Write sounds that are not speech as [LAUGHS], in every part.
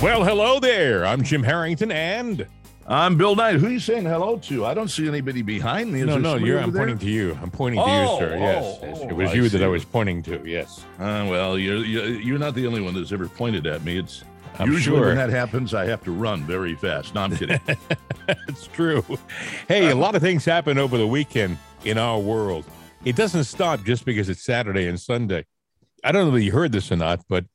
Well, hello there. I'm Jim Harrington, and I'm Bill Knight. Who are you saying hello to? I don't see anybody behind me. Is no, no, you're. I'm there? pointing to you. I'm pointing to Oh, you, sir. Yes, oh, yes. oh, it was you that I was pointing to. Yes, Uh, well, you're, you're you're not the only one that's ever pointed at me. It's I'm usually sure. when that happens, I have to run very fast. No, I'm kidding. [LAUGHS] it's true. Hey, a lot of things happen over the weekend in our world. It doesn't stop just because it's Saturday and Sunday. I don't know if you heard this or not, but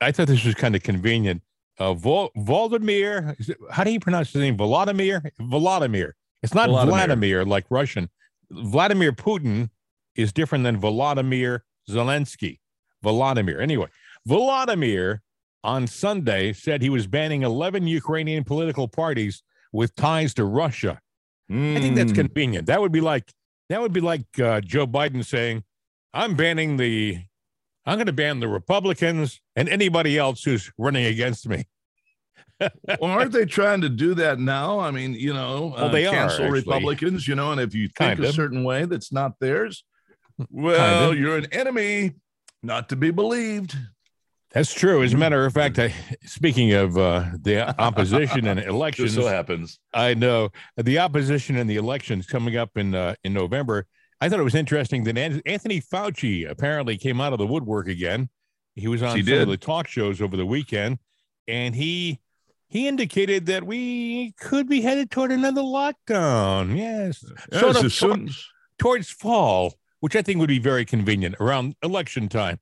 I thought this was kind of convenient. Uh, Vol- Vladimir, how do you pronounce his name? Volodymyr? Volodymyr. It's not Vladimir. Vladimir like Russian. Vladimir Putin is different than Volodymyr Zelensky. Volodymyr. Anyway, Volodymyr on Sunday said he was banning 11 Ukrainian political parties with ties to Russia. I think that's Mm, convenient. That would be like that would be like uh, Joe Biden saying, "I'm banning the, I'm going to ban the Republicans and anybody else who's running against me." [LAUGHS] well, aren't they trying to do that now? I mean, you know, Well, they are, cancel actually. Republicans. You know, and if you think Kind a of. certain way that's not theirs, well, of. you're an enemy, not to be believed. That's true. As a matter of fact, I, speaking of uh, the opposition and [LAUGHS] elections, so happens. I know the opposition and the elections coming up in uh, in November. I thought it was interesting that Anthony Fauci apparently came out of the woodwork again. He was on He some of the talk shows over the weekend, and he he indicated that we could be headed toward another lockdown. Yes, Yes, sort of soon towards fall, which I think would be very convenient around election time.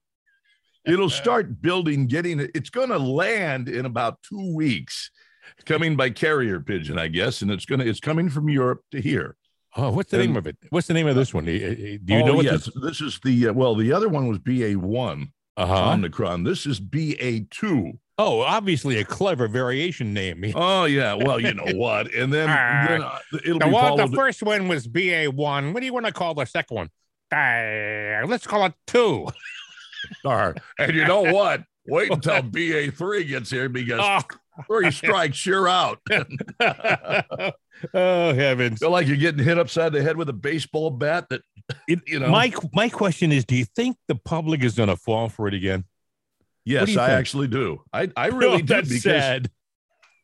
it'll start building getting it's going to land in about two weeks It's coming by carrier pigeon i guess and it's going to it's coming from europe to here Oh, what's the And- name of it? What's the name of this one? Do you oh, know what yes this? this is the uh, well the other one was ba1 Uh-huh. omicron this is ba2 Oh, obviously a clever variation name. [LAUGHS] oh yeah well you know what and then, [LAUGHS] Ah, then uh, it'll The, be one, the first one was BA one. What do you want to call the second one? Uh, let's call it two. [LAUGHS] Star. and you know what wait until ba3 gets here because Oh, three strikes you're out oh heavens! feel like you're getting hit upside the head with a baseball bat that It- [LAUGHS] you know My my question is: Do you think the public is going to fall for it again? Yes, I think? actually do. I, I [LAUGHS] really Oh, do that's because sad.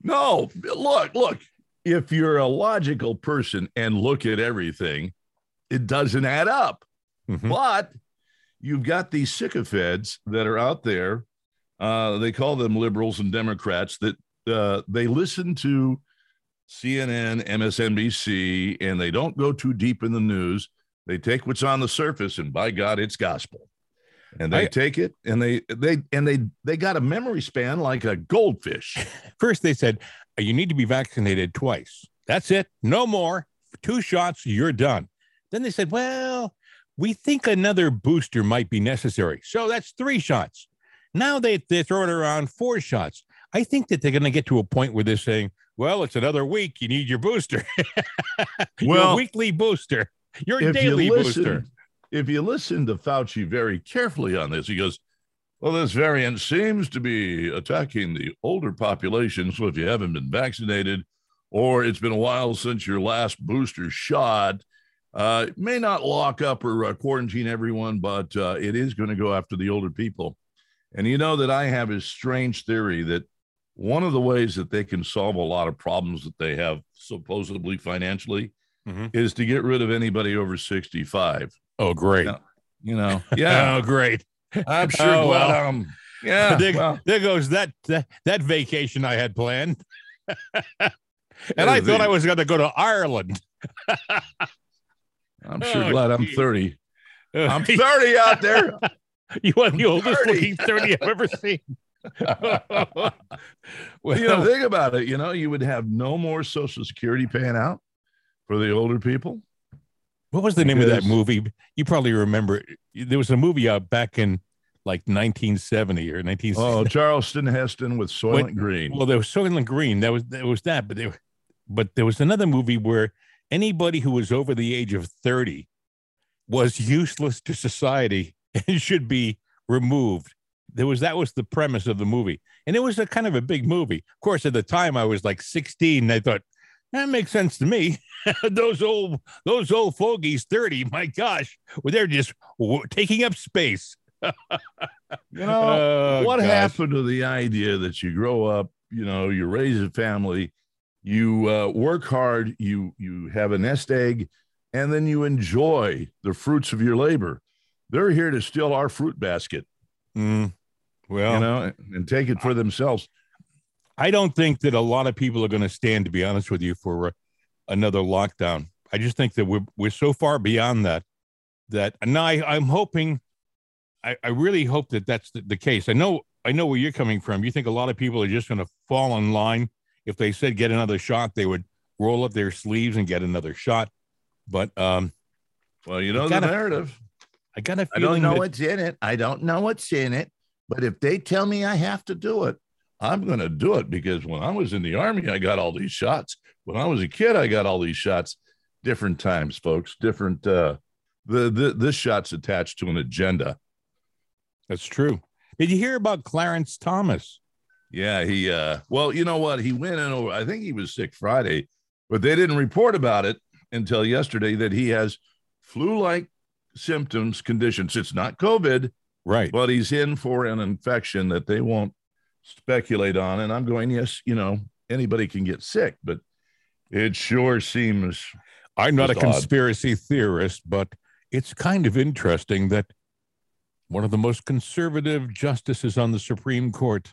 no, look, look. If you're a logical person and look at everything, it doesn't add up. Mhm. But you've got these sycophants that are out there. Uh, they call them liberals and Democrats that uh, they listen to CNN, MSNBC, and they don't go too deep in the news. They take what's on the surface, and by God, it's gospel. And they I- take it, and they they and they they got a memory span like a goldfish. [LAUGHS] First, they said "Uh, you need to be vaccinated twice. That's it. No more. Two shots, you're done. Then they said, well, we think another booster might be necessary. So that's three shots. Now they, they throw it around four shots. I think that they're going to get to a point where they're saying, well, it's another week. You need your booster. [LAUGHS] your weekly booster, your daily you listen, booster. if you listen to Fauci very carefully on this, he goes, "Well, this variant seems to be attacking the older population. So if you haven't been vaccinated, or it's been a while since your last booster shot, uh, it may not lock up or uh, quarantine everyone, but uh, it is going to go after the older people." And you know that I have a strange theory that one of the ways that they can solve a lot of problems that they have supposedly financially Mhm. is to get rid of anybody over 65. Oh, great. Yeah. You know, [LAUGHS] yeah, Oh, great. I'm [LAUGHS] sure Oh, glad well. um, yeah, [LAUGHS] there, well, there goes that, that that vacation I had planned. and I thought I was going to go to Ireland. I'm sure Oh, glad I'm 30. I'm 30 out there. you are the oldest 30. looking 30 I've ever seen. [LAUGHS] well, you know, think about it. You know, you would have no more Social Security paying out for the older people. what was the name of that movie? You probably remember. There was a movie out back in like 1970 or 1960. Oh, [LAUGHS] Charleston Heston with Soylent Green. Well, there was Soylent Green. That was there was that, but there, but there was another movie where anybody who was over the age of thirty was useless to society [LAUGHS] and should be removed. There was that was the premise of the movie, and it was a kind of a big movie. Of course, at the time I was like sixteen. And I thought that makes sense to me. [LAUGHS] those old those old fogies, thirty. My gosh, well, they're just w- taking up space. [LAUGHS] You know, Oh, what gosh. happened to the idea that you grow up you know, you raise a family, you uh, work hard, you you have a nest egg, and then you enjoy the fruits of your labor. They're here to steal our fruit basket. Mm, well, you know, and take it for themselves. I don't think that a lot of people are going to stand, to be honest with you, for uh, another lockdown. I just think that we're we're so far beyond that that and I, I'm hoping, I, I really hope that that's the, the case. I know I know where you're coming from. You think a lot of people are just going to fall in line if they said get another shot, they would roll up their sleeves and get another shot. But um, well, you know the narrative. I got a I don't know that, what's in it. I don't know what's in it. But if they tell me I have to do it, I'm going to do it because when I was in the army, I got all these shots. When I was a kid, I got all these shots. Different times, folks. Different. Uh, the, the this shot's attached to an agenda. That's true. Did you hear about Clarence Thomas? Yeah, he. uh Well, you know what? He went in over. I think he was sick Friday, but they didn't report about it until yesterday that he has flu-like symptoms, conditions. It's not COVID, right? But he's in for an infection that they won't speculate on. And I'm going, yes, you know, anybody can get sick, but it sure seems. I'm not a conspiracy theorist, but it's kind of interesting that one of the most conservative justices on the Supreme Court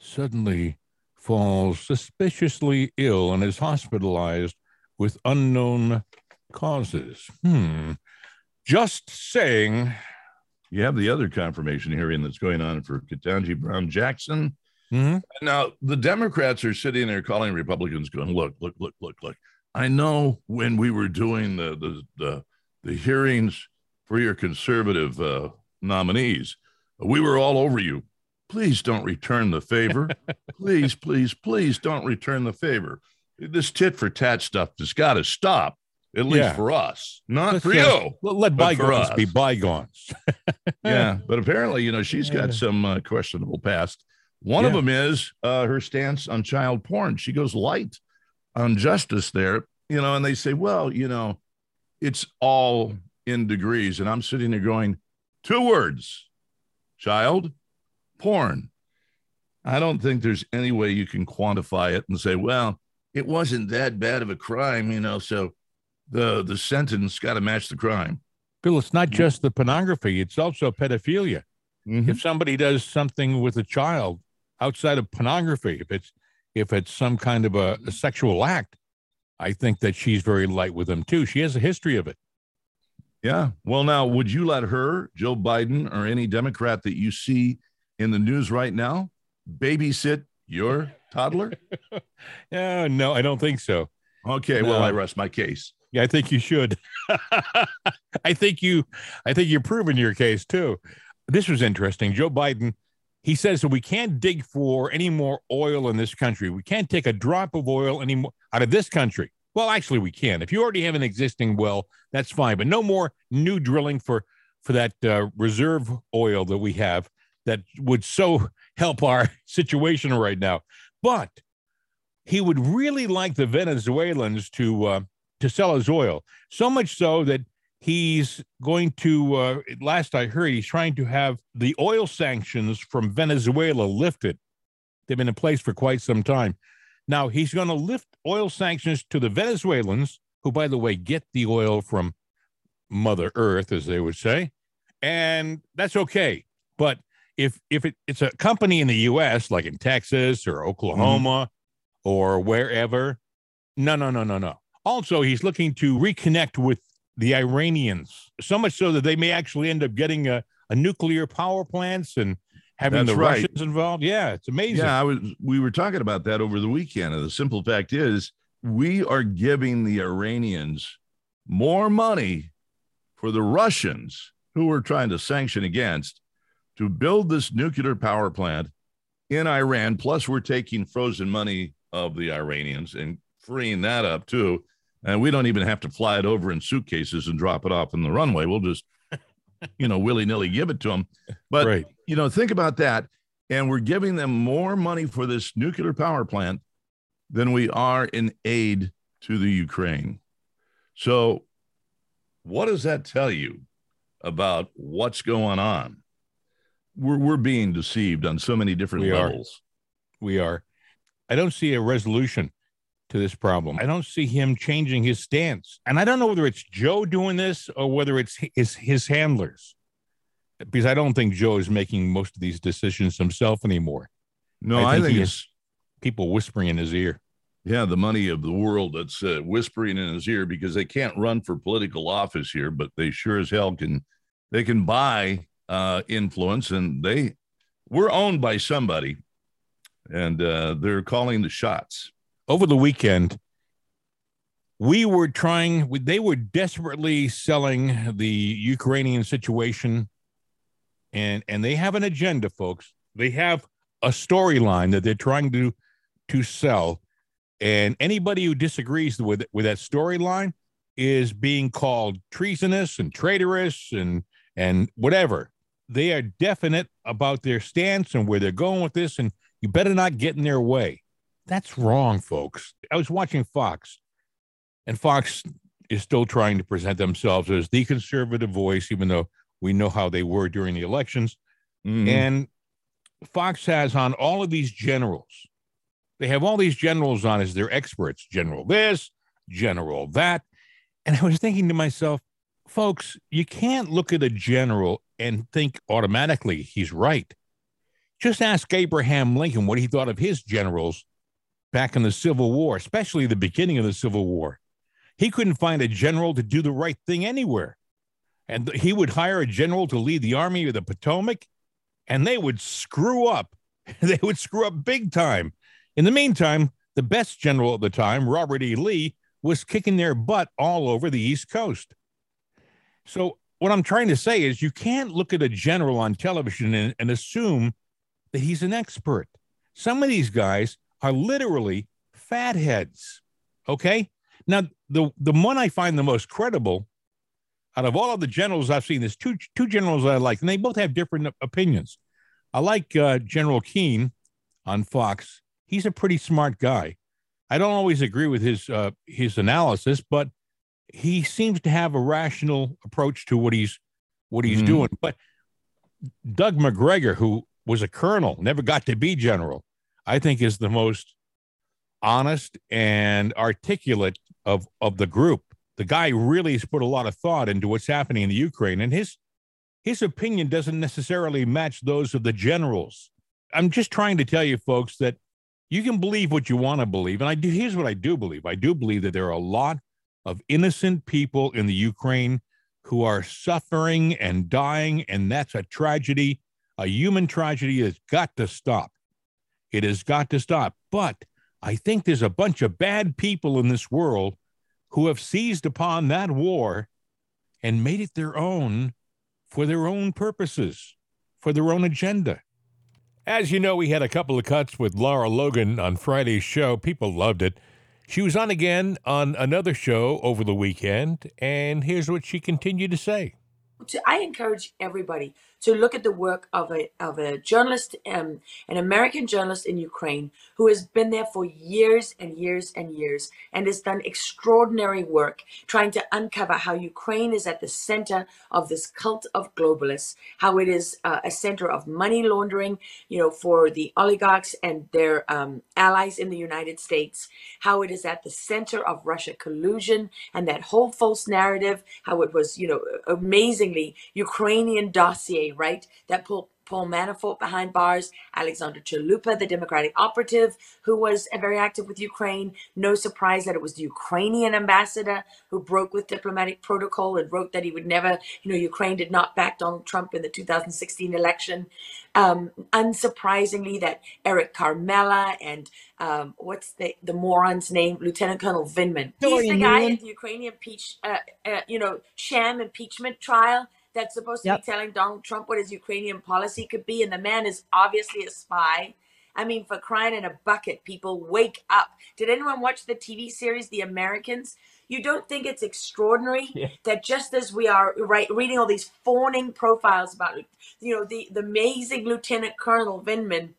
suddenly falls suspiciously ill and is hospitalized with unknown causes. Hmm. Just saying. You have the other confirmation hearing that's going on for Ketanji Brown Jackson. Mm-hmm. Now, the Democrats are sitting there calling Republicans, going, "Look, look, look, look, look! I know when we were doing the the the, the hearings for your conservative uh, nominees, we were all over you. Please don't return the favor. [LAUGHS] please, please, please don't return the favor. This tit for tat stuff has got to stop." At least yeah. for us, not Let's for you. Let bygones be bygones. [LAUGHS] yeah, but apparently, you know, she's got some uh, questionable past one yeah. of them is uh, her stance on child porn. She goes light on justice there, you know, and they say, well, you know, it's all in degrees. And I'm sitting there going, two words child porn. I don't think there's any way you can quantify it and say, well, it wasn't that bad of a crime, you know, so the the sentence got to match the crime. Bill, it's not just the pornography, it's also pedophilia. Mm-hmm. If somebody does something with a child, outside of pornography, if it's if it's some kind of a, a sexual act, I think that she's very light with them too. She has a history of it. Yeah. Well, now, would you let her, Joe Biden, or any Democrat that you see in the news right now babysit your toddler? yeah, [LAUGHS] no, I don't think so. Okay. No. Well, I rest my case. Yeah, I think you should. [LAUGHS] I think you, I think you're proving your case too. This was interesting. Joe Biden he says that we can't dig for any more oil in this country. We can't take a drop of oil anymore out of this country. Well, actually, we can. If you already have an existing well, that's fine, but no more new drilling for for that uh, reserve oil that we have that would so help our [LAUGHS] situation right now. But he would really like the Venezuelans to uh, to sell his oil. So much so that he's going to uh, last i heard he's trying to have the oil sanctions from venezuela lifted. They've been in place for quite some time. Now he's going to lift oil sanctions to the venezuelans who by the way get the oil from mother earth as they would say and that's okay. But if if it, it's a company in the us like in texas or oklahoma mm-hmm. or wherever no no no no no also he's looking to reconnect with the Iranians, so much so that they may actually end up getting a, a nuclear power plants and having That's the right. Russians involved. Yeah, it's amazing. Yeah, I was. We were talking about that over the weekend, and the simple fact is, we are giving the Iranians more money for the Russians who we're trying to sanction against to build this nuclear power plant in Iran. Plus, we're taking frozen money of the Iranians and freeing that up too and we don't even have to fly it over in suitcases and drop it off in the runway. We'll just, [LAUGHS] you know, willy nilly give it to them. But, right. you know, think about that. And we're giving them more money for this nuclear power plant than we are in aid to the Ukraine. So, what does that tell you about what's going on? We're, we're being deceived on so many different we levels. Are. We are. I don't see a resolution to this problem. I don't see him changing his stance. And I don't know whether it's Joe doing this or whether it's his, his handlers, because I don't think Joe is making most of these decisions himself anymore. No, I think, I think it's people whispering in his ear. Yeah, the money of the world that's uh, whispering in his ear because they can't run for political office here, but they sure as hell can. They can buy uh, influence, and they we're owned by somebody, and uh, they're calling the shots over the weekend, we were trying, they were desperately selling the Ukrainian situation. And, and they have an agenda, folks. They have a storyline that they're trying to, to sell. And anybody who disagrees with, with that storyline is being called treasonous and traitorous and, and whatever. They are definite about their stance and where they're going with this. And you better not get in their way. That's wrong, folks. I was watching Fox, and Fox is still trying to present themselves as the conservative voice, even though we know how they were during the elections. Mm-hmm. And Fox has on all of these generals. They have all these generals on as their experts general this, general that. And I was thinking to myself, folks, you can't look at a general and think automatically he's right. Just ask Abraham Lincoln what he thought of his generals back in the Civil War, especially the beginning of the Civil War. He couldn't find a general to do the right thing anywhere. And he would hire a general to lead the Army of the Potomac, and they would screw up. [LAUGHS] they would screw up big time. In the meantime, the best general at the time, Robert E. Lee, was kicking their butt all over the East Coast. So, what I'm trying to say is you can't look at a general on television and, and assume that he's an expert. Some of these guys are literally fatheads. Okay. Now, the, the one I find the most credible out of all of the generals I've seen, there's two, two generals I like, and they both have different opinions. I like uh, General Keane on Fox. He's a pretty smart guy. I don't always agree with his uh, his analysis, but he seems to have a rational approach to what he's what he's mm. doing. But Doug McGregor, who was a colonel, never got to be general, I think is the most honest and articulate of of the group. The guy really has put a lot of thought into what's happening in the Ukraine, and his his opinion doesn't necessarily match those of the generals. I'm just trying to tell you, folks, that you can believe what you want to believe, and I do. Here's what I do believe: I do believe that there are a lot of innocent people in the Ukraine who are suffering and dying, and that's a tragedy, a human tragedy that's got to stop. It has got to stop. But I think there's a bunch of bad people in this world who have seized upon that war and made it their own for their own purposes, for their own agenda. As you know, we had a couple of cuts with Lara Logan on Friday's show. People loved it. She was on again on another show over the weekend, and here's what she continued to say. I encourage everybody to look at the work of a of a journalist, um, an American journalist in Ukraine who has been there for years and years and years and has done extraordinary work trying to uncover how Ukraine is at the center of this cult of globalists, how it is uh, a center of money laundering, you know, for the oligarchs and their um, allies in the United States, how it is at the center of Russia collusion and that whole false narrative, how it was, you know, amazingly Ukrainian dossier right? That Paul, Paul Manafort behind bars, Alexandra Chalupa, the Democratic operative, who was very active with Ukraine. No surprise that it was the Ukrainian ambassador who broke with diplomatic protocol and wrote that he would never, you know, Ukraine did not back Donald Trump in the 2016 election. Um, unsurprisingly, that Eric Ciaramella and um, what's the the moron's name, Lieutenant Colonel Vindman. He's the guy at the Ukrainian impeach, uh, uh, you know, sham impeachment trial that's supposed to yep. be telling Donald Trump what his Ukrainian policy could be, and the man is obviously a spy. I mean, for crying in a bucket, people wake up. Did anyone watch the TV series The Americans? You don't think it's extraordinary yeah. that just as we are right reading all these fawning profiles about, you know, the, the amazing Lieutenant Colonel Vindman,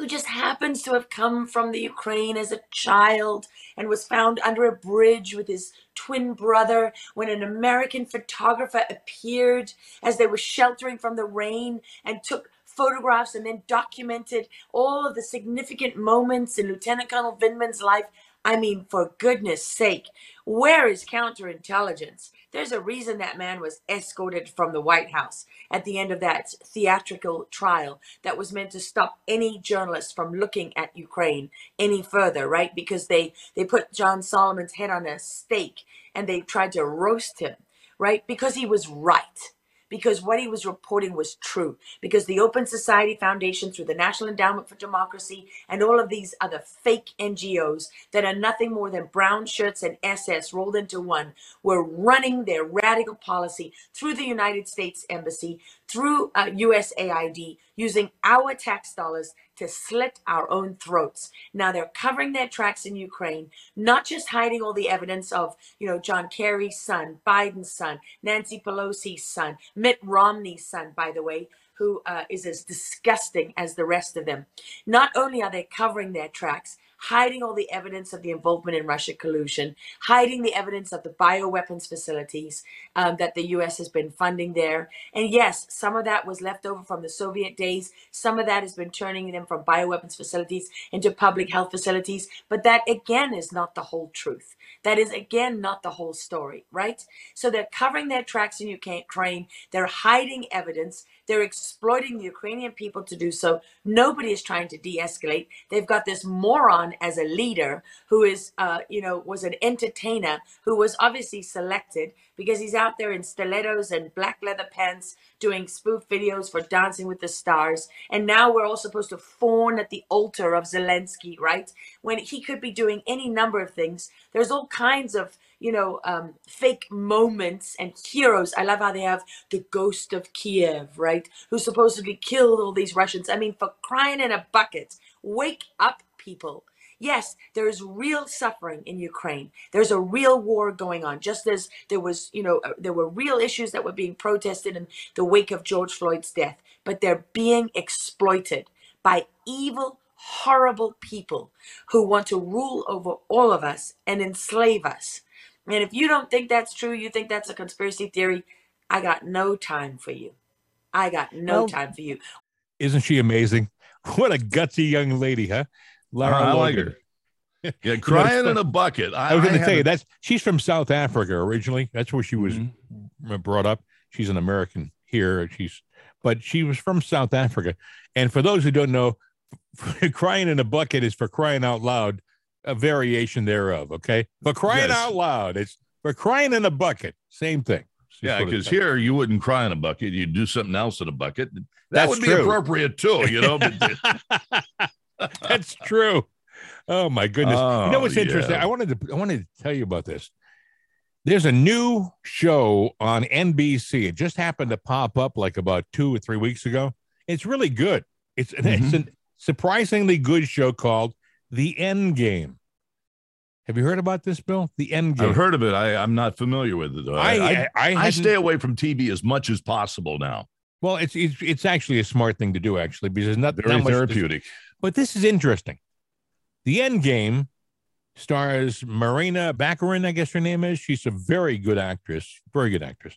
who just happens to have come from the Ukraine as a child and was found under a bridge with his twin brother when an American photographer appeared as they were sheltering from the rain and took photographs and then documented all of the significant moments in Lieutenant Colonel Vindman's life. I mean, for goodness sake, where is counterintelligence? There's a reason that man was escorted from the White House at the end of that theatrical trial that was meant to stop any journalist from looking at Ukraine any further, right? Because they they put John Solomon's head on a stake and they tried to roast him, right? Because he was right because what he was reporting was true. Because the Open Society Foundation, through the National Endowment for Democracy, and all of these other fake NGOs that are nothing more than brown shirts and SS rolled into one, were running their radical policy through the United States Embassy, through uh, USAID, using our tax dollars to slit our own throats. Now they're covering their tracks in Ukraine, not just hiding all the evidence of, you know, John Kerry's son, Biden's son, Nancy Pelosi's son, Mitt Romney's son, by the way, who uh, is as disgusting as the rest of them. Not only are they covering their tracks, hiding all the evidence of the involvement in Russia collusion, hiding the evidence of the bioweapons facilities um, that the US has been funding there. And yes, some of that was left over from the Soviet days. Some of that has been turning them from bioweapons facilities into public health facilities. But that again is not the whole truth. That is again not the whole story, right? So they're covering their tracks in Ukraine. They're hiding evidence. They're exploiting the Ukrainian people to do so. Nobody is trying to de-escalate. They've got this moron as a leader who is, uh, you know, was an entertainer who was obviously selected because he's out there in stilettos and black leather pants doing spoof videos for Dancing with the Stars. And now we're all supposed to fawn at the altar of Zelensky, right? When he could be doing any number of things. There's all kinds of you know, um, fake moments and heroes. I love how they have the ghost of Kiev, right? Who supposedly killed all these Russians. I mean, for crying in a bucket, wake up, people. Yes, there is real suffering in Ukraine. There's a real war going on. Just as there was, you know, uh, there were real issues that were being protested in the wake of George Floyd's death, but they're being exploited by evil, horrible people who want to rule over all of us and enslave us. And if you don't think that's true, you think that's a conspiracy theory, I got no time for you. I got no well, time for you. Isn't she amazing? [LAUGHS] What a gutsy young lady, huh? Lara I like her. Yeah, [LAUGHS] crying in a bucket. I, I was going to tell you that's she's from South Africa originally. That's where she was mm-hmm. brought up. She's an American here. She's, but she was from South Africa. And for those who don't know, [LAUGHS] crying in a bucket is for crying out loud, a variation thereof. Okay, for crying yes. out loud, it's for crying in a bucket. Same thing. yeah, because here you wouldn't cry in a bucket. You'd do something else in a bucket. That That's would true. be appropriate too, you know. [LAUGHS] [LAUGHS] That's true. Oh my goodness! Oh, you know what's interesting? Yeah. I wanted to I wanted to tell you about this. There's a new show on NBC. It just happened to pop up like about two or three weeks ago. It's really good. It's mm-hmm. it's a surprisingly good show called The End Game. Have you heard about this, Bill? The End Game. I've heard of it. I, I'm not familiar with it. I I, I, I, I stay away from TV as much as possible now. Well, it's it's, it's actually a smart thing to do, actually, because it's not very not therapeutic. But this is interesting. The End Game stars Morena Baccarin, I guess her name is. She's a very good actress, very good actress.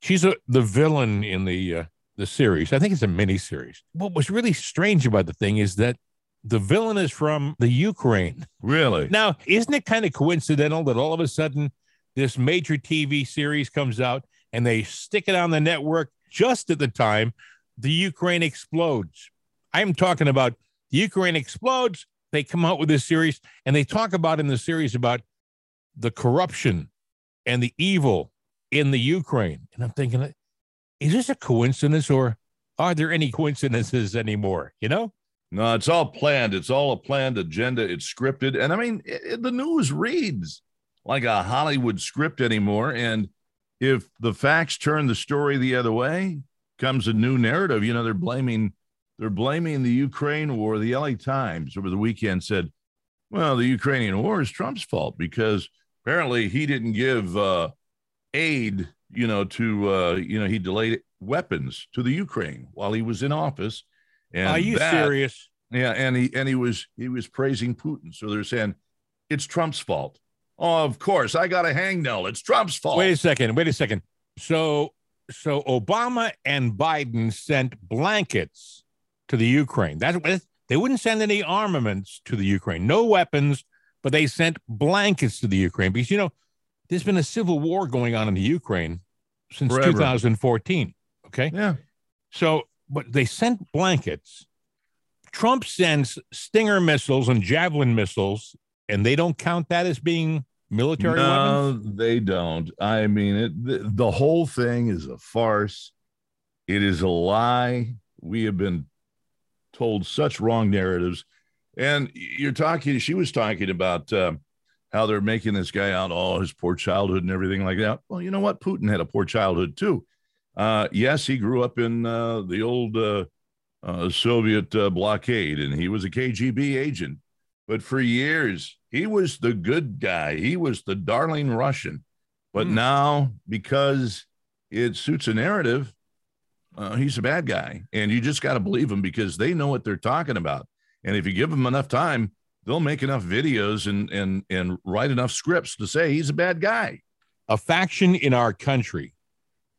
She's a, the villain in the uh, the series. I think it's a mini series. What was really strange about the thing is that the villain is from the Ukraine. Really? Now, isn't it kind of coincidental that all of a sudden this major TV series comes out and they stick it on the network just at the time the Ukraine explodes? I'm talking about the Ukraine explodes. They come out with this series and they talk about in the series about the corruption and the evil in the Ukraine. And I'm thinking, is this a coincidence or are there any coincidences anymore? You know? No, it's all planned. It's all a planned agenda. It's scripted. And I mean, it, the news reads like a Hollywood script anymore. And if the facts turn the story the other way, comes a new narrative. You know, they're blaming they're blaming the Ukraine war. The LA Times over the weekend said, well, the Ukrainian war is Trump's fault because apparently he didn't give uh, aid, you know, to, uh, you know, he delayed weapons to the Ukraine while he was in office. And Are you that, serious? Yeah, and he and he was he was praising Putin. So they're saying it's Trump's fault. Oh, of course, I got a hangnail. It's Trump's fault. Wait a second. Wait a second. So so Obama and Biden sent blankets to the Ukraine. That's what they wouldn't send any armaments to the Ukraine, no weapons, but they sent blankets to the Ukraine because you know there's been a civil war going on in the Ukraine since Forever. 2014. Okay, Yeah. so but they sent blankets. Trump sends Stinger missiles and Javelin missiles, and they don't count that as being military weapons. No, they don't. I mean, it, the, the whole thing is a farce. It is a lie. We have been told such wrong narratives. And you're talking, she was talking about uh, how they're making this guy out, oh, his poor childhood and everything like that. Well, you know what? Putin had a poor childhood too. Uh, yes, he grew up in uh, the old uh, uh, Soviet uh, blockade and he was a KGB agent. But for years, he was the good guy. He was the darling Russian. But Hmm. now, because it suits a narrative, uh, he's a bad guy. And you just got to believe him because they know what they're talking about. And if you give them enough time, they'll make enough videos and and and write enough scripts to say he's a bad guy. a faction in our country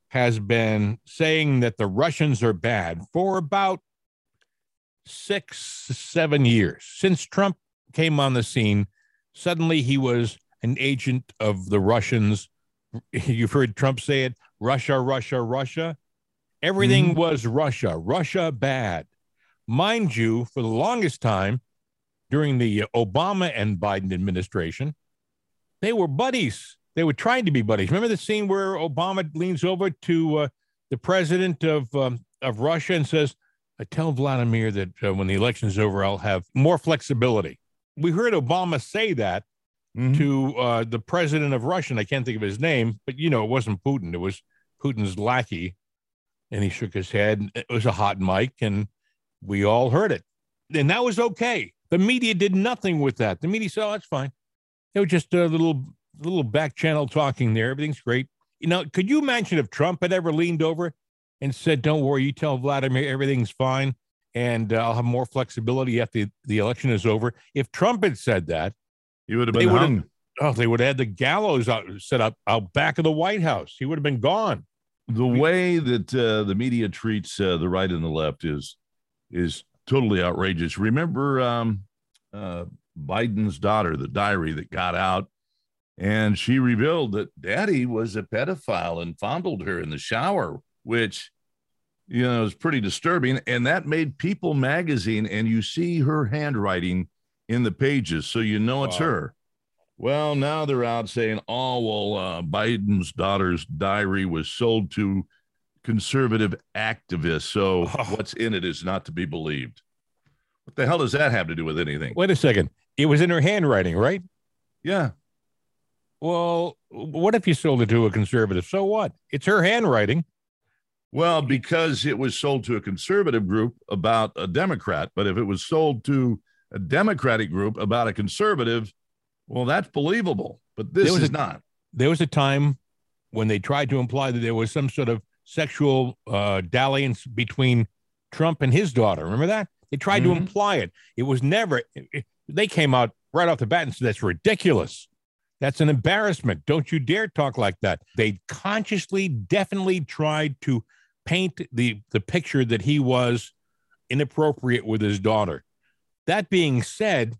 has been saying that the Russians are bad for about six, seven years. Since Trump came on the scene, suddenly he was an agent of the Russians. [LAUGHS] You've heard Trump say it Russia, Russia, Russia. Everything was Russia, Russia bad. Mind you, for the longest time during the Obama and Biden administration, they were buddies. They were trying to be buddies. Remember the scene where Obama leans over to uh, the president of um, of Russia and says, "I tell Vladimir that uh, when the election is over, I'll have more flexibility." We heard Obama say that Mhm. to uh, the president of Russia. And I can't think of his name, but you know, it wasn't Putin. It was Putin's lackey, and he shook his head. It was a hot mic, and we all heard it, and that was okay. The media did nothing with that. The media said, "Oh, that's fine." It was just a little little back channel talking there. Everything's great. You know, could you imagine if Trump had ever leaned over and said, "Don't worry, you tell Vladimir everything's fine, and uh, I'll have more flexibility after the, the election is over." If Trump had said that, He would have been hung. oh, they would have had the gallows out, set up out back of the White House. He would have been gone. The way that uh, the media treats uh, the right and the left is is totally outrageous. Remember um, uh, Biden's daughter, the diary that got out, and she revealed that Daddy was a pedophile and fondled her in the shower, which you know is pretty disturbing. And that made People Magazine, and you see her handwriting in the pages, so you know it's Wow. her. Well, now they're out saying, oh, well, uh, Biden's daughter's diary was sold to conservative activists. So Oh. what's in it is not to be believed. What the hell does that have to do with anything? Wait a second. It was in her handwriting, right? Yeah. Well, what if you sold it to a conservative? So what? It's her handwriting. Well, because it was sold to a conservative group about a Democrat, but if it was sold to a Democratic group about a conservative, well, that's believable. But this There was is a- not. There was a time when they tried to imply that there was some sort of sexual uh, dalliance between Trump and his daughter. Remember that? They tried Mhm. to imply it. It was never, it- it- they came out right off the bat and said, that's ridiculous. That's an embarrassment. Don't you dare talk like that. They consciously, definitely tried to paint the, the picture that he was inappropriate with his daughter. That being said,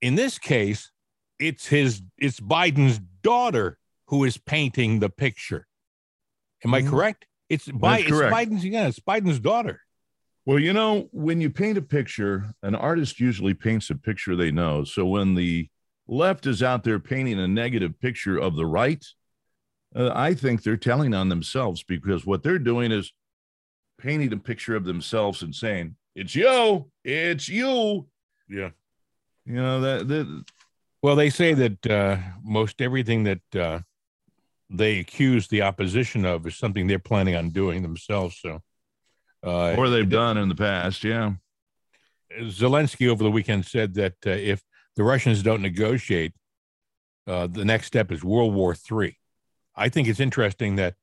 in this case, it's his it's Biden's daughter who is painting the picture. Am I Mhm. correct? It's, Bi- it's correct. Biden's yeah, it's Biden's daughter. Well, you know, when you paint a picture, an artist usually paints a picture they know. So when the left is out there painting a negative picture of the right, uh, I think they're telling on themselves because what they're doing is painting a picture of themselves and saying, "It's you, it's you." Yeah. You know that, that Well, they say that uh, most everything that uh, they accuse the opposition of is something they're planning on doing themselves. So, uh, or they've done in the past. Yeah. Zelensky over the weekend said that uh, if the Russians don't negotiate, uh, the next step is World War III. I think it's interesting that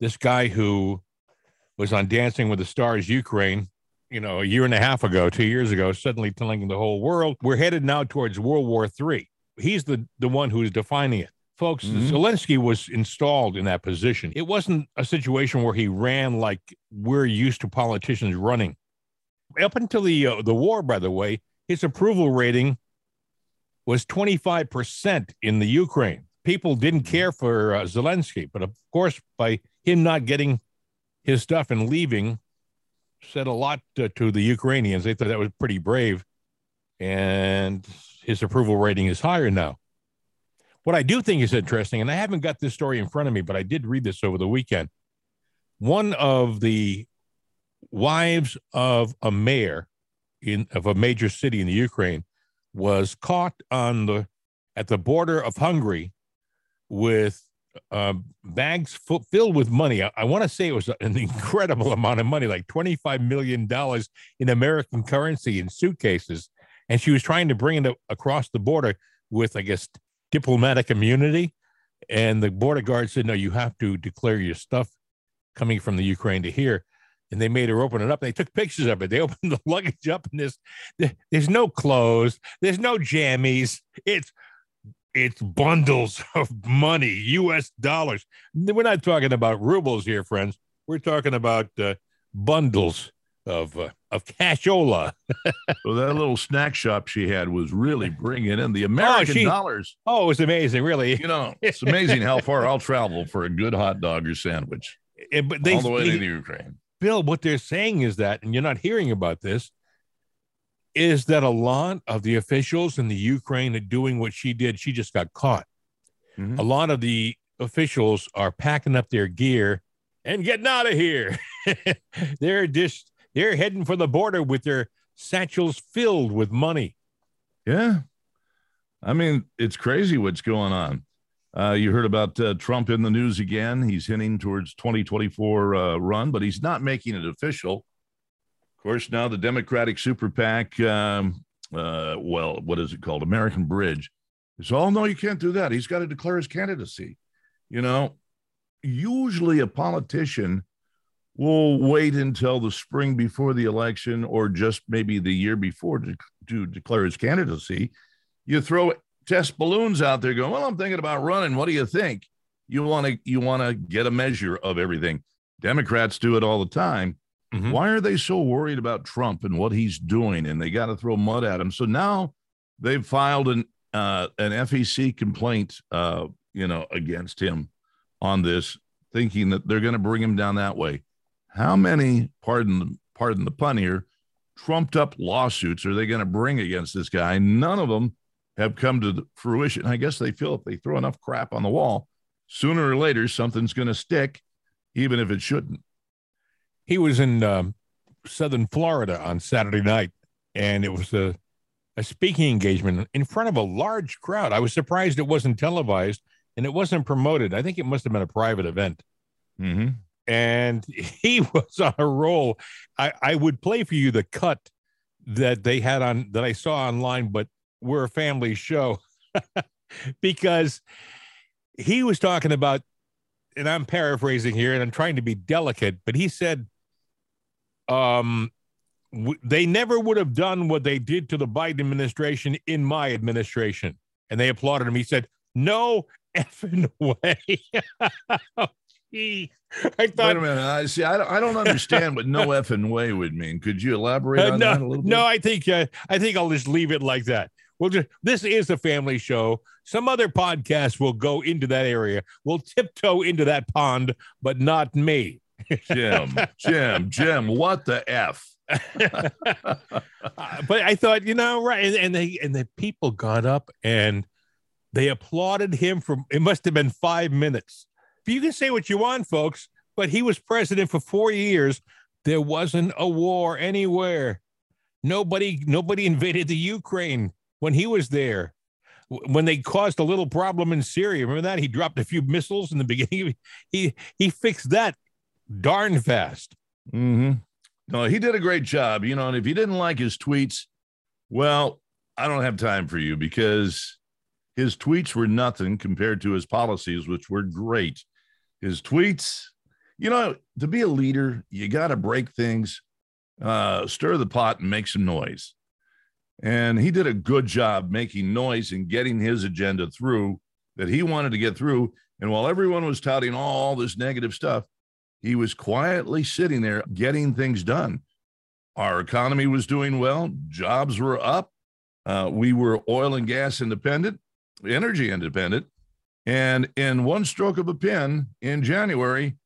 this guy who was on Dancing with the Stars Ukraine, you know, a year and a half ago, two years ago, suddenly telling the whole world we're headed now towards World War III. He's the the one who's defining it. Folks, Mhm. Zelensky was installed in that position. It wasn't a situation where he ran like we're used to politicians running. Up until the uh, the war, by the way, his approval rating was 25% in the Ukraine. People didn't care for uh, Zelensky, but of course, by him not getting his stuff and leaving, said a lot uh, to the Ukrainians. They thought that was pretty brave, and his approval rating is higher now. What I do think is interesting, and I haven't got this story in front of me, but I did read this over the weekend. One of the wives of a mayor in of a major city in the Ukraine was caught on the at the border of Hungary with uh, bags filled with money. I, I want to say it was an [LAUGHS] incredible amount of money, like twenty-five million dollars in American currency in suitcases, and she was trying to bring it across the border with, I guess, diplomatic immunity. And the border guard said, "No, you have to declare your stuff coming from the Ukraine to here." And they made her open it up. They took pictures of it. They [LAUGHS] opened the luggage up, and there's there's no clothes, there's no jammies. It's it's bundles [LAUGHS] of money, U.S. dollars. We're not talking about rubles here, friends. We're talking about uh, bundles of uh, of cashola. [LAUGHS] So that little snack shop she had was really bringing in the American she- dollars. Oh, it was amazing, really. You know, it's amazing how far I'll travel for a good hot dog or sandwich Eh, but they, all the way they- to the Ukraine. Bill, what they're saying is that, and you're not hearing about this, is that a lot of the officials in the Ukraine are doing what she did. She just got caught. Mhm. A lot of the officials are packing up their gear and getting out of here. [LAUGHS] they're just they're heading for the border with their satchels filled with money. Yeah. I mean, it's crazy what's going on. Uh, you heard about uh, Trump in the news again. He's hinting towards 2024 uh, run, but he's not making it official. Of course, now the Democratic super PAC, um, uh, well, what is it called? American Bridge. Is oh no, you can't do that. He's got to declare his candidacy. You know, usually a politician will wait until the spring before the election or just maybe the year before to, to declare his candidacy. You throw test balloons out there going, well, I'm thinking about running. What do you think? You want to you want to get a measure of everything. Democrats do it all the time. Mhm. Why are they so worried about Trump and what he's doing? And they got to throw mud at him. So now they've filed an uh, an FEC complaint, uh, you know, against him on this, thinking that they're going to bring him down that way. How many, pardon pardon the pun here, trumped up lawsuits are they going to bring against this guy? None of them have come to fruition. I guess they feel if they throw enough crap on the wall, sooner or later something's going to stick, even if it shouldn't. He was in um, Southern Florida on Saturday night, and it was a, a speaking engagement in front of a large crowd. I was surprised it wasn't televised and it wasn't promoted. I think it must have been a private event. Mm-hmm. And [LAUGHS] he was on a roll. I, I would play for you the cut that they had on that I saw online, but we're a family show [LAUGHS] because he was talking about, and I'm paraphrasing here, and I'm trying to be delicate, but he said, um, w- they never would have done what they did to the Biden administration in my administration, and they applauded him. He said, "No [LAUGHS] effing way." [LAUGHS] I Wait thought a minute. I see. I don't, I don't understand what no [LAUGHS] effing way would mean. Could you elaborate Uh, on no, that a little bit? no, I think uh, I think I'll just leave it like that. We'll just this is a family show. Some other podcast will go into that area. We'll tiptoe into that pond, but not me. Jim, [LAUGHS] Jim, Jim. What the f? Uh, but I thought, you know, right, and, and they and the people got up and they applauded him for it must have been five minutes. You can say what you want, folks, but he was president for four years. There wasn't a war anywhere. Nobody, nobody invaded the Ukraine when he was there. When they caused a little problem in Syria, remember that he dropped a few missiles in the beginning. [LAUGHS] He he fixed that darn fast. Mm-hmm. No, he did a great job. You know, and if you didn't like his tweets, well, I don't have time for you because his tweets were nothing compared to his policies, which were great. His tweets, you know, to be a leader, you got to break things, uh, stir the pot, and make some noise. And he did a good job making noise and getting his agenda through that he wanted to get through. And while everyone was touting all this negative stuff, he was quietly sitting there getting things done. Our economy was doing well, jobs were up, uh, we were oil and gas independent, energy independent. And in one stroke of a pen in January,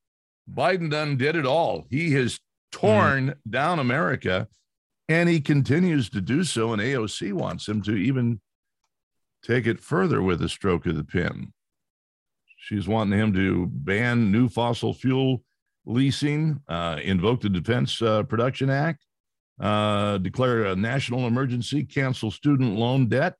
Biden done did it all. He has torn mm. down America and he continues to do so. And AOC wants him to even take it further with a stroke of the pen. She's wanting him to ban new fossil fuel leasing, uh, invoke the Defense uh, Production Act, uh, declare a national emergency, cancel student loan debt,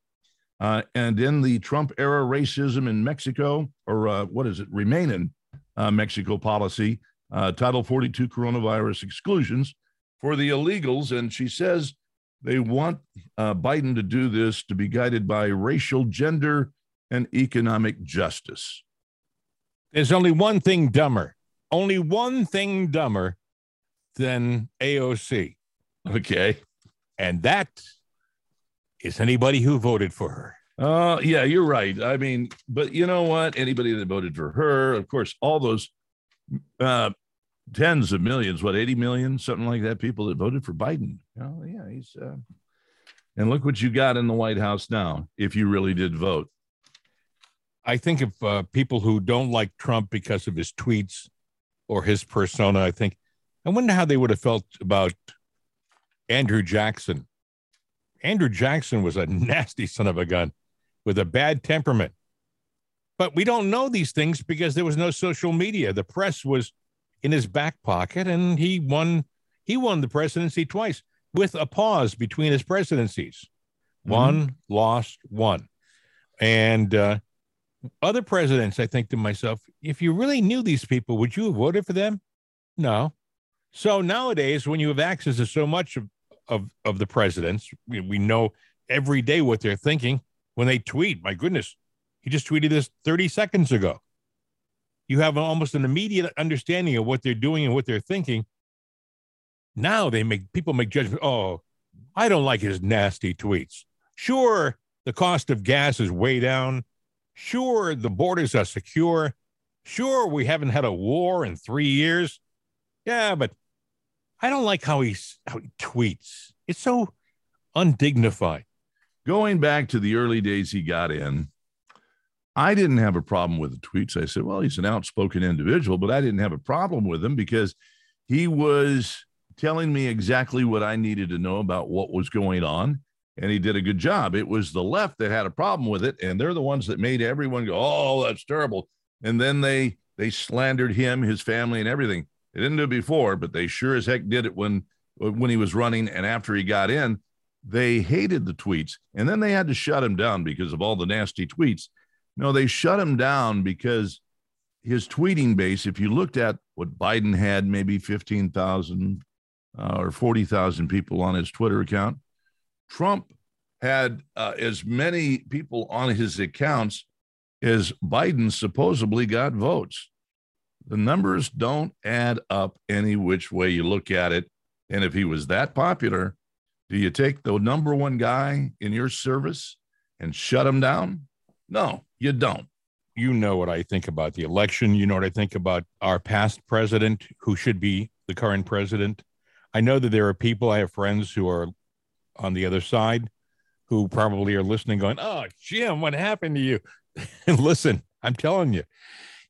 uh, and in the Trump era racism in Mexico, or uh, what is it, remain in uh, Mexico policy, uh, Title 42 coronavirus exclusions for the illegals. And she says they want uh, Biden to do this to be guided by racial, gender, and economic justice. There's only one thing dumber, only one thing dumber than AOC. Okay. And that is anybody who voted for her. Uh, yeah, you're right. I mean, but you know what? Anybody that voted for her, of course, all those uh, tens of millions, what, 80 million, something like that, people that voted for Biden. Oh, yeah, he's, uh, and look what you got in the White House now, if you really did vote. I think of uh, people who don't like Trump because of his tweets or his persona, I think, I wonder how they would have felt about Andrew Jackson. Andrew Jackson was a nasty son of a gun with a bad temperament. But we don't know these things because there was no social media. The press was in his back pocket and he won he won the presidency twice with a pause between his presidencies. Mm-hmm. One, lost, one. And uh, other presidents, I think to myself, if you really knew these people, would you have voted for them? No. So nowadays, when you have access to so much of of of the presidents. We, we know every day what they're thinking when they tweet. My goodness, he just tweeted this 30 seconds ago. You have almost an immediate understanding of what they're doing and what they're thinking. Now they make people make judgment. Oh, I don't like his nasty tweets. Sure, the cost of gas is way down. Sure, the borders are secure. Sure, we haven't had a war in three years. Yeah, but I don't like how he how he tweets. It's so undignified. Going back to the early days he got in, I didn't have a problem with the tweets. I said, well, he's an outspoken individual, but I didn't have a problem with him because he was telling me exactly what I needed to know about what was going on. And he did a good job. It was the left that had a problem with it. And they're the ones that made everyone go, oh, that's terrible. And then they they slandered him, his family, and everything. They didn't do it before, but they sure as heck did it when when he was running and after he got in. They hated the tweets, and then they had to shut him down because of all the nasty tweets. No, they shut him down because his tweeting base. If you looked at what Biden had, maybe fifteen thousand uh, or forty thousand people on his Twitter account. Trump had uh, as many people on his accounts as Biden supposedly got votes the numbers don't add up any which way you look at it. And if he was that popular, do you take the number one guy in your service and shut him down? No, you don't. You know what I think about the election. You know what I think about our past president who should be the current president. I know that there are people, I have friends who are on the other side who probably are listening, going, Oh, Jim, what happened to you? And [LAUGHS] listen, I'm telling you,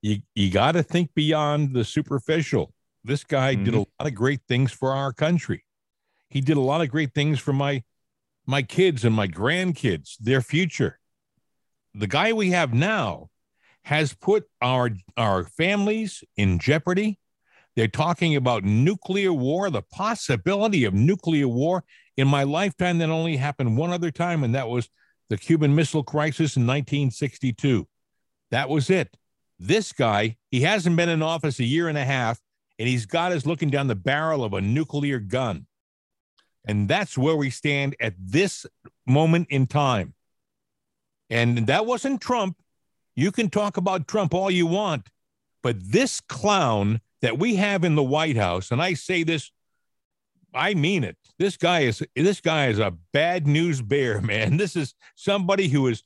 you you got to think beyond the superficial. This guy mm-hmm. did a lot of great things for our country. He did a lot of great things for my my kids and my grandkids, their future. The guy we have now has put our our families in jeopardy. They're talking about nuclear war, the possibility of nuclear war. In my lifetime, that only happened one other time, and that was the Cuban Missile Crisis in 1962. That was it. This guy, he hasn't been in office a year and a half, and he's got us looking down the barrel of a nuclear gun. And that's where we stand at this moment in time. And that wasn't Trump. You can talk about Trump all you want, but this clown that we have in the White House, and I say this, I mean it. This guy is this guy is a bad news bear, [LAUGHS] man. This is somebody who is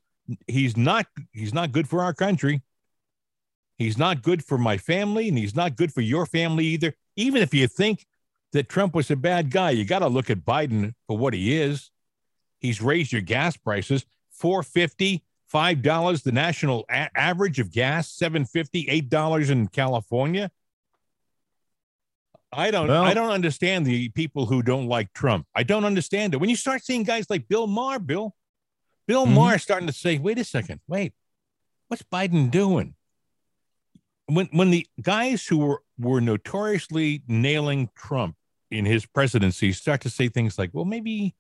he's not he's not good for our country. He's not good for my family, and he's not good for your family either. Even if you think that Trump was a bad guy, you got to look at Biden for what he is. He's raised your gas prices 450 five dollars the national a- average of gas 750 eight dollars in california i don't Well- i don't understand the people who don't like trump i don't understand it when you start seeing guys like bill maher bill bill Mhm. maher starting to say wait a second wait what's biden doing when when the guys who were were notoriously nailing trump in his presidency start to say things like well maybe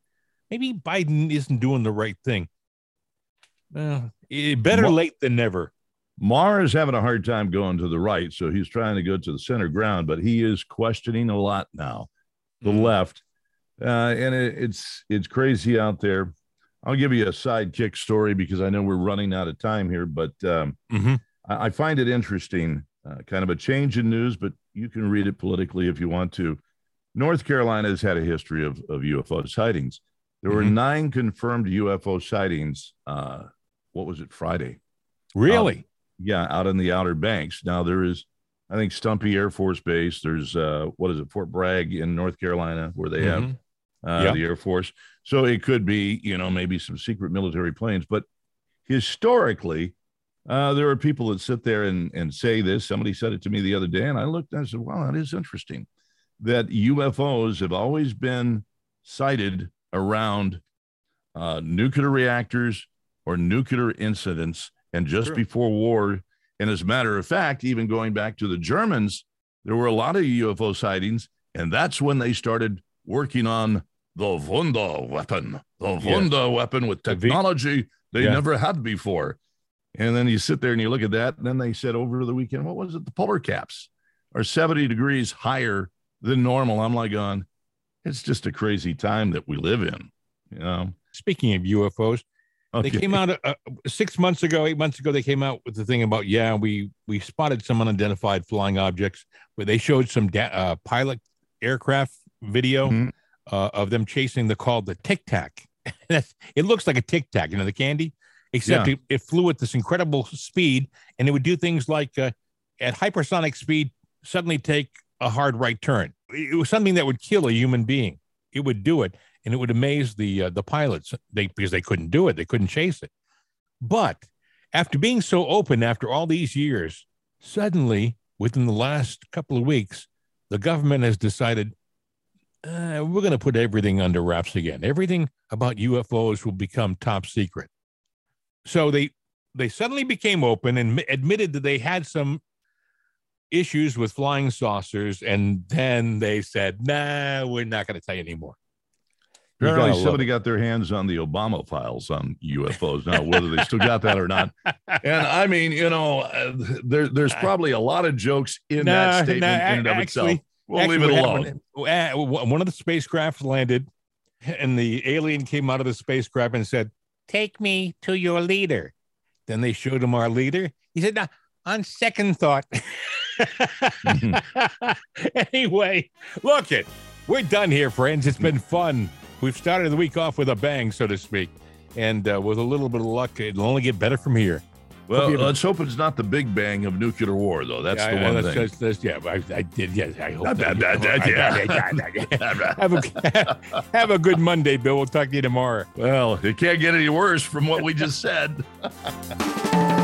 maybe biden isn't doing the right thing well, eh, better Ma- late than never. Maher is having a hard time going to the right, so he's trying to go to the center ground, but he is questioning a lot now, the Mhm. left, uh, and it, it's it's crazy out there. I'll give you a sidekick story because I know we're running out of time here, but um, Mhm. I, find it interesting, uh, kind of a change in news, but you can read it politically if you want to. North Carolina has had a history of, of UFO sightings. There were Mhm. nine confirmed UFO sightings. Uh, what was it, Friday? Really? Yeah, out in the Outer Banks. Now there is, I think, Stumpy Air Force Base. There's uh, what is it, Fort Bragg in North Carolina, where they have Mhm. uh, Yeah. the Air Force. So it could be, you know, maybe some secret military planes. But historically, uh, there are people that sit there and, and say this. Somebody said it to me the other day, and I looked and I said, wow, that is interesting. That UFOs have always been sighted around uh, nuclear reactors or nuclear incidents. And just True. before war, and as a matter of fact, even going back to the Germans, there were a lot of UFO sightings. And that's when they started working on the Wunder weapon, the Wunder weapon with The V- technology they never had before. And then you sit there and you look at that. And then they said over the weekend, what was it? The polar caps are 70 degrees higher than normal. I'm like, on, it's just a crazy time that we live in. You know, Speaking of UFOs, Okay. they came out uh, six months ago, eight months ago. They came out with the thing about yeah, we we spotted some unidentified flying objects, but they showed some da- uh, pilot aircraft video Mhm. uh, of them chasing the called the Tic Tac. [LAUGHS] It looks like a Tic Tac, you know, the candy, except Yeah. it, it flew at this incredible speed, and it would do things like uh, at hypersonic speed suddenly take a hard right turn. It was something that would kill a human being. It would do it, and it would amaze the uh, the pilots. They because they couldn't do it, they couldn't chase it. But after being so open after all these years, suddenly within the last couple of weeks, the government has decided uh, we're going to put everything under wraps again. Everything about UFOs will become top secret. So they they suddenly became open and mi- admitted that they had some issues with flying saucers, and then they said, "Nah, we're not going to tell you anymore." You Apparently, somebody got their hands on the Obama files on UFOs. Now, whether they still got that or not, [LAUGHS] and I mean, you know, uh, there, there's probably a lot of jokes in Nah, that statement nah, in and of itself. We'll Actually, leave it alone. happened- uh, One of the spacecraft landed, and the alien came out of the spacecraft and said, "Take me to your leader." Then they showed him our leader. He said, "Now, on second thought." [LAUGHS] [LAUGHS] anyway, look it. We're done here, friends. It's been fun. We've started the week off with a bang, so to speak, and uh, with a little bit of luck, it'll only get better from here. Well, Hope let's hope it's not the big bang of nuclear war, though. That's Yeah, the one that's thing. just- that's- yeah, I, I did. Yes, I hope. That- yeah. have, a, [LAUGHS] [LAUGHS] have a good Monday, Bill. We'll talk to you tomorrow. well, it can't get any worse from what we just said. [LAUGHS]